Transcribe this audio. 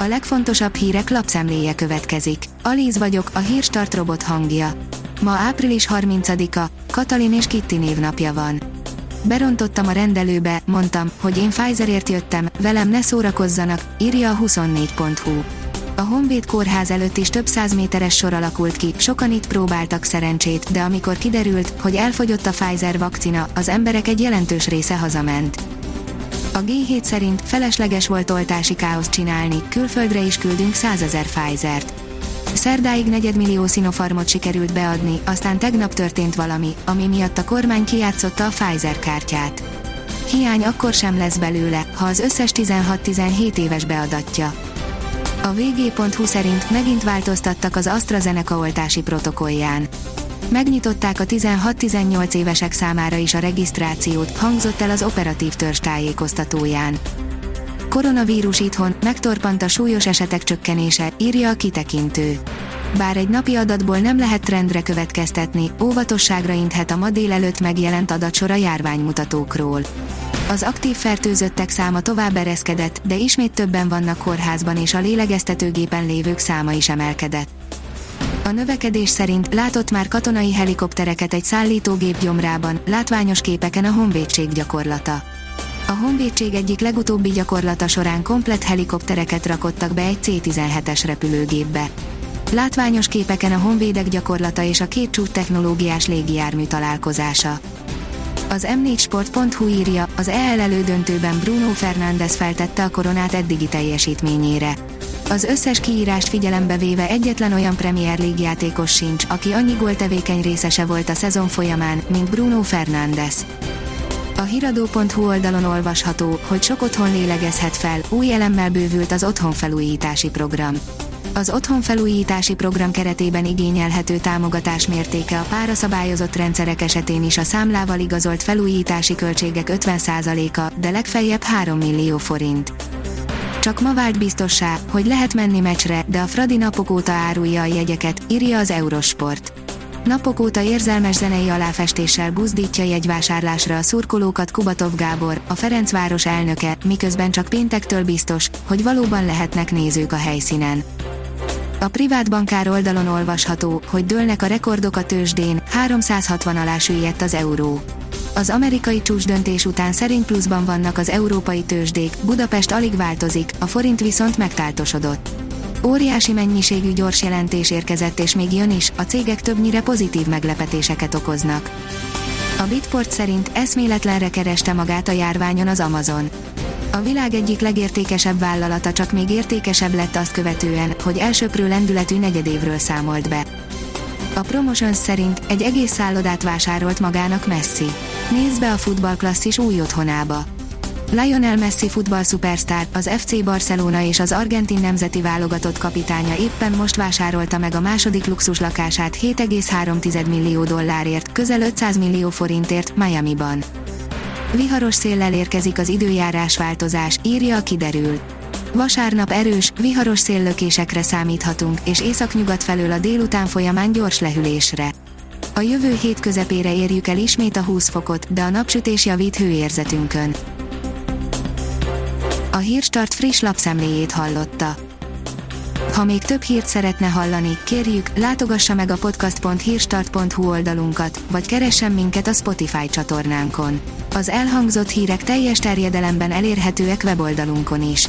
A legfontosabb hírek lapszemléje következik. Alíz vagyok, a hírstart robot hangja. Ma április 30-a, Katalin és Kitti névnapja van. Berontottam a rendelőbe, mondtam, hogy én Pfizerért jöttem, velem ne szórakozzanak, írja a 24.hu. A Honvéd kórház előtt is több száz méteres sor alakult ki, sokan itt próbáltak szerencsét, de amikor kiderült, hogy elfogyott a Pfizer vakcina, az emberek egy jelentős része hazament. A G7 szerint felesleges volt oltási káoszt csinálni, külföldre is küldünk 100 ezer Pfizer-t. Szerdáig negyedmillió Sinopharmot sikerült beadni, aztán tegnap történt valami, ami miatt a kormány kijátszotta a Pfizer kártyát. Hiány akkor sem lesz belőle, ha az összes 16-17 éves beadatja. A vg.hu szerint megint változtattak az AstraZeneca oltási protokollján. Megnyitották a 16-18 évesek számára is a regisztrációt, hangzott el az operatív törzs tájékoztatóján. Koronavírus itthon, megtorpant a súlyos esetek csökkenése, írja a kitekintő. Bár egy napi adatból nem lehet trendre következtetni, óvatosságra inthet a ma délelőtt megjelent adatsor a járványmutatókról. Az aktív fertőzöttek száma tovább ereszkedett, de ismét többen vannak kórházban és a lélegeztetőgépen lévők száma is emelkedett. A növekedés szerint látott már katonai helikoptereket egy szállítógép gyomrában, látványos képeken a honvédség gyakorlata. A honvédség egyik legutóbbi gyakorlata során komplett helikoptereket rakottak be egy C-17-es repülőgépbe. Látványos képeken a honvédek gyakorlata és a két csúcs technológiás légijármű találkozása. Az m4sport.hu írja, az EL elődöntőben Bruno Fernández feltette a koronát eddigi teljesítményére. Az összes kiírást figyelembe véve egyetlen olyan Premier League játékos sincs, aki annyi góltevékeny részese volt a szezon folyamán, mint Bruno Fernández. A hiradó.hu oldalon olvasható, hogy sok otthon lélegezhet fel, új elemmel bővült az otthonfelújítási program. Az otthonfelújítási program keretében igényelhető támogatás mértéke a páraszabályozott rendszerek esetén is a számlával igazolt felújítási költségek 50%-a, de legfeljebb 3 millió forint. Csak ma vált biztossá, hogy lehet menni meccsre, de a Fradi napok óta árulja a jegyeket, írja az Eurosport. Napok óta érzelmes zenei aláfestéssel buzdítja jegyvásárlásra a szurkolókat Kubatov Gábor, a Ferencváros elnöke, miközben csak péntektől biztos, hogy valóban lehetnek nézők a helyszínen. A privát bankár oldalon olvasható, hogy dőlnek a rekordok a tőzsdén, 360 alá süllyedt az euró. Az amerikai csúcsdöntés után szerint pluszban vannak az európai tőzsdék, Budapest alig változik, a forint viszont megtáltosodott. Óriási mennyiségű gyors jelentés érkezett és még jön is, a cégek többnyire pozitív meglepetéseket okoznak. A Bitport szerint eszméletlenre kereste magát a járványon az Amazon. A világ egyik legértékesebb vállalata csak még értékesebb lett azt követően, hogy elsőprő lendületű negyedévről számolt be. A Promotions szerint egy egész szállodát vásárolt magának Messi. Nézd be a futballklasszis új otthonába. Lionel Messi futball szupersztár, az FC Barcelona és az argentin nemzeti válogatott kapitánya éppen most vásárolta meg a második luxus lakását 7,3 millió dollárért, közel 500 millió forintért Miami-ban. Viharos széllel érkezik az időjárás változás, írja a kiderül. Vasárnap erős, viharos széllökésekre számíthatunk, és északnyugat felől a délután folyamán gyors lehűlésre. A jövő hét közepére érjük el ismét a 20 fokot, de a napsütés javít hőérzetünkön. A Hírstart friss lapszemléjét hallotta. Ha még több hírt szeretne hallani, kérjük, látogassa meg a podcast.hírstart.hu oldalunkat, vagy keressen minket a Spotify csatornánkon. Az elhangzott hírek teljes terjedelemben elérhetőek weboldalunkon is.